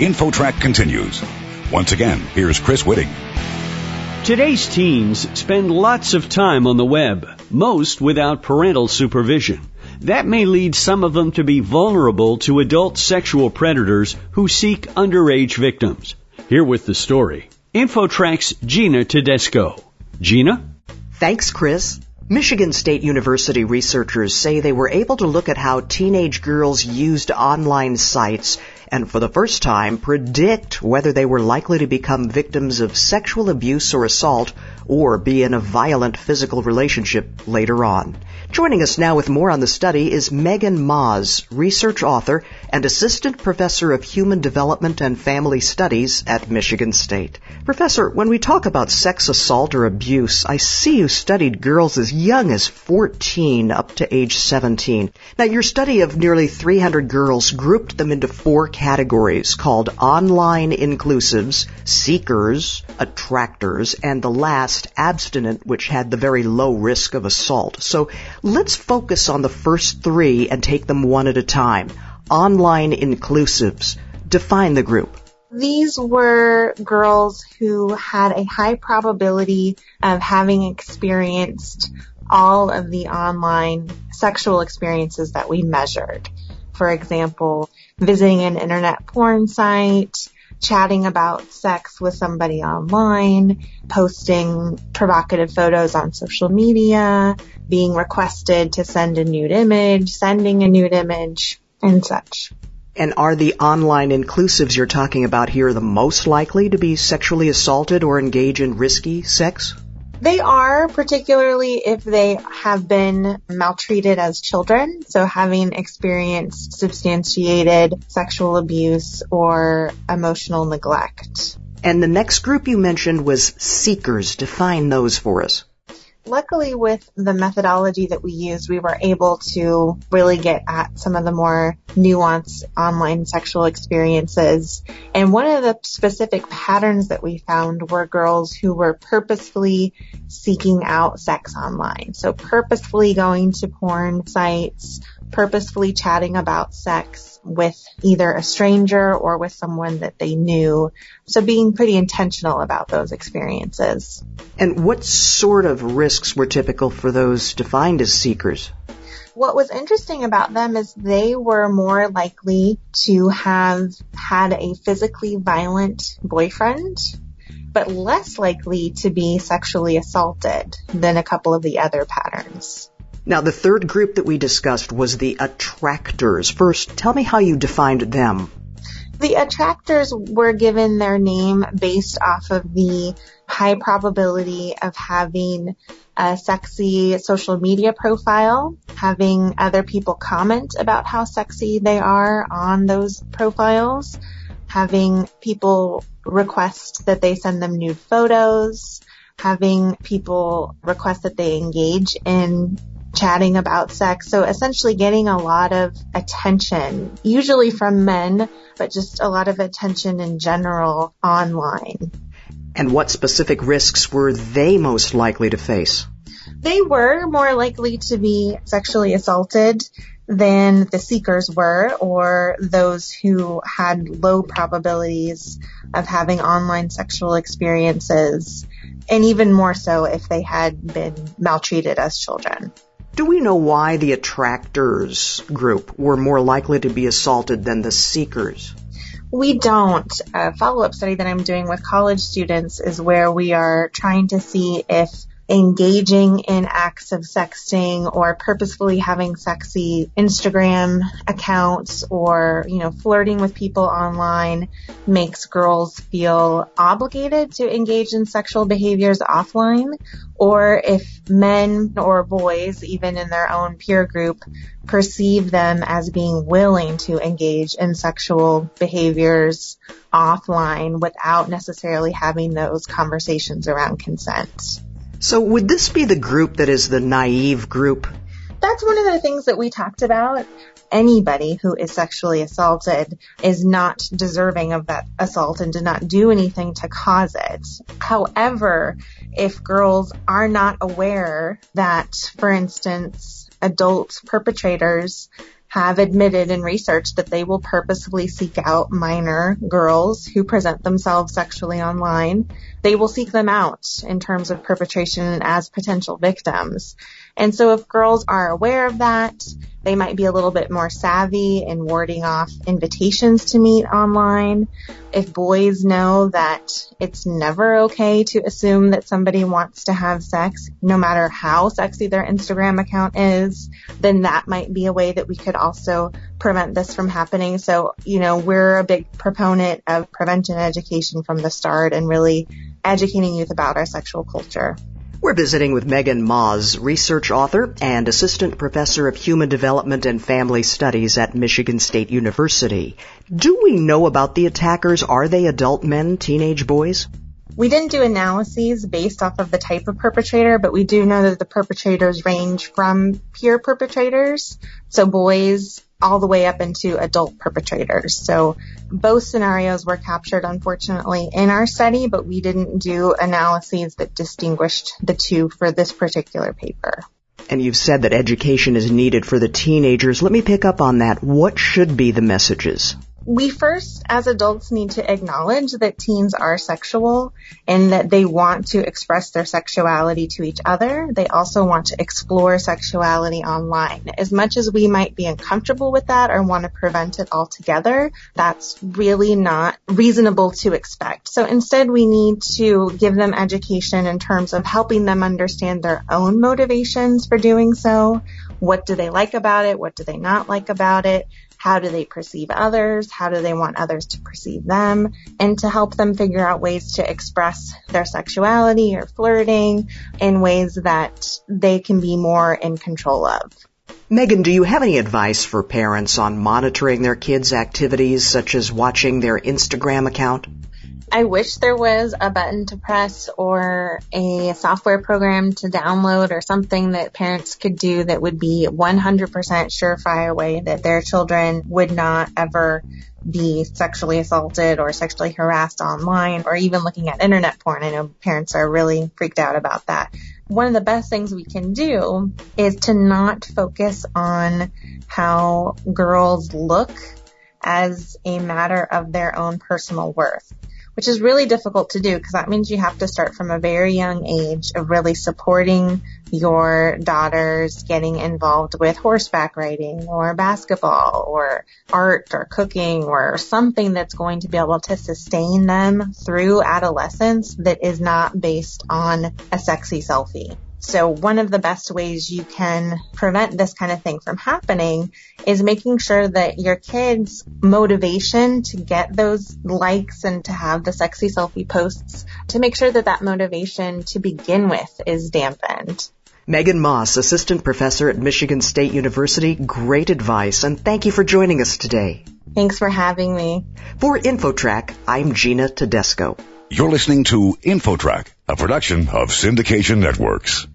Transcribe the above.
InfoTrack continues. Once again, here's Chris Whitting. Today's teens spend lots of time on the web, most without parental supervision. That may lead some of them to be vulnerable to adult sexual predators who seek underage victims. Here with the story, InfoTrack's Gina Tedesco. Gina? Thanks, Chris. Michigan State University researchers say they were able to look at how teenage girls used online sites and for the first time predict whether they were likely to become victims of sexual abuse or assault or be in a violent physical relationship later on. Joining us now with more on the study is Megan Maas, research author and assistant professor of human development and family studies at Michigan State. Professor, when we talk about sex assault or abuse, I see you studied girls as young as 14 up to age 17. Now, your study of nearly 300 girls grouped them into four categories called online inclusives, seekers, attractors, and the last, abstinent, which had the very low risk of assault. So let's focus on the first three and take them one at a time. Online inclusives. Define the group. These were girls who had a high probability of having experienced all of the online sexual experiences that we measured. For example, visiting an internet porn site, chatting about sex with somebody online, posting provocative photos on social media, being requested to send a nude image, sending a nude image, and such. And are the online inclusives you're talking about here the most likely to be sexually assaulted or engage in risky sex? They are, particularly if they have been maltreated as children. So having experienced substantiated sexual abuse or emotional neglect. And the next group you mentioned was seekers. Define those for us. Luckily with the methodology that we used, we were able to really get at some of the more nuanced online sexual experiences. And one of the specific patterns that we found were girls who were purposefully seeking out sex online. So purposefully going to porn sites, purposefully chatting about sex with either a stranger or with someone that they knew. So being pretty intentional about those experiences. And what sort of risks were typical for those defined as seekers? What was interesting about them is they were more likely to have had a physically violent boyfriend but less likely to be sexually assaulted than a couple of the other patterns. Now, the third group that we discussed was the attractors. First, tell me how you defined them. The attractors were given their name based off of the high probability of having a sexy social media profile, having other people comment about how sexy they are on those profiles, having people request that they send them nude photos, having people request that they engage in chatting about sex. So essentially getting a lot of attention, usually from men, but just a lot of attention in general online. And what specific risks were they most likely to face? They were more likely to be sexually assaulted than the seekers were or those who had low probabilities of having online sexual experiences and even more so if they had been maltreated as children. Do we know why the attractors group were more likely to be assaulted than the seekers? We don't. A follow-up study that I'm doing with college students is where we are trying to see if engaging in acts of sexting or purposefully having sexy Instagram accounts or, you know, flirting with people online makes girls feel obligated to engage in sexual behaviors offline or if men or boys, even in their own peer group, perceive them as being willing to engage in sexual behaviors offline without necessarily having those conversations around consent. So would this be the group that is the naive group? That's one of the things that we talked about. Anybody who is sexually assaulted is not deserving of that assault and did not do anything to cause it. However, if girls are not aware that, for instance, adult perpetrators have admitted in research that they will purposefully seek out minor girls who present themselves sexually online. They will seek them out in terms of perpetration as potential victims. And so if girls are aware of that, they might be a little bit more savvy in warding off invitations to meet online. If boys know that it's never okay to assume that somebody wants to have sex, no matter how sexy their Instagram account is, then that might be a way that we could also prevent this from happening. So, you know, we're a big proponent of prevention education from the start and really educating youth about our sexual culture. We're visiting with Megan Maas, research author and assistant professor of human development and family studies at Michigan State University. Do we know about the attackers? Are they adult men, teenage boys? We didn't do analyses based off of the type of perpetrator, but we do know that the perpetrators range from peer perpetrators, so boys all the way up into adult perpetrators. So both scenarios were captured unfortunately in our study, but we didn't do analyses that distinguished the two for this particular paper. And you've said that education is needed for the teenagers. Let me pick up on that. What should be the messages? We first, as adults, need to acknowledge that teens are sexual and that they want to express their sexuality to each other. They also want to explore sexuality online. As much as we might be uncomfortable with that or want to prevent it altogether, that's really not reasonable to expect. So instead, we need to give them education in terms of helping them understand their own motivations for doing so. What do they like about it? What do they not like about it? How do they perceive others? How do they want others to perceive them? And to help them figure out ways to express their sexuality or flirting in ways that they can be more in control of. Megan, do you have any advice for parents on monitoring their kids' activities, such as watching their Instagram account? I wish there was a button to press or a software program to download or something that parents could do that would be 100% surefire way that their children would not ever be sexually assaulted or sexually harassed online or even looking at internet porn. I know parents are really freaked out about that. One of the best things we can do is to not focus on how girls look as a matter of their own personal worth which is really difficult to do because that means you have to start from a very young age of really supporting your daughters getting involved with horseback riding or basketball or art or cooking or something that's going to be able to sustain them through adolescence that is not based on a sexy selfie. So one of the best ways you can prevent this kind of thing from happening is making sure that your kids' motivation to get those likes and to have the sexy selfie posts, to make sure that that motivation to begin with is dampened. Megan Maas, Assistant Professor at Michigan State University, great advice and thank you for joining us today. Thanks for having me. For InfoTrack, I'm Gina Tedesco. You're listening to InfoTrack, a production of Syndication Networks.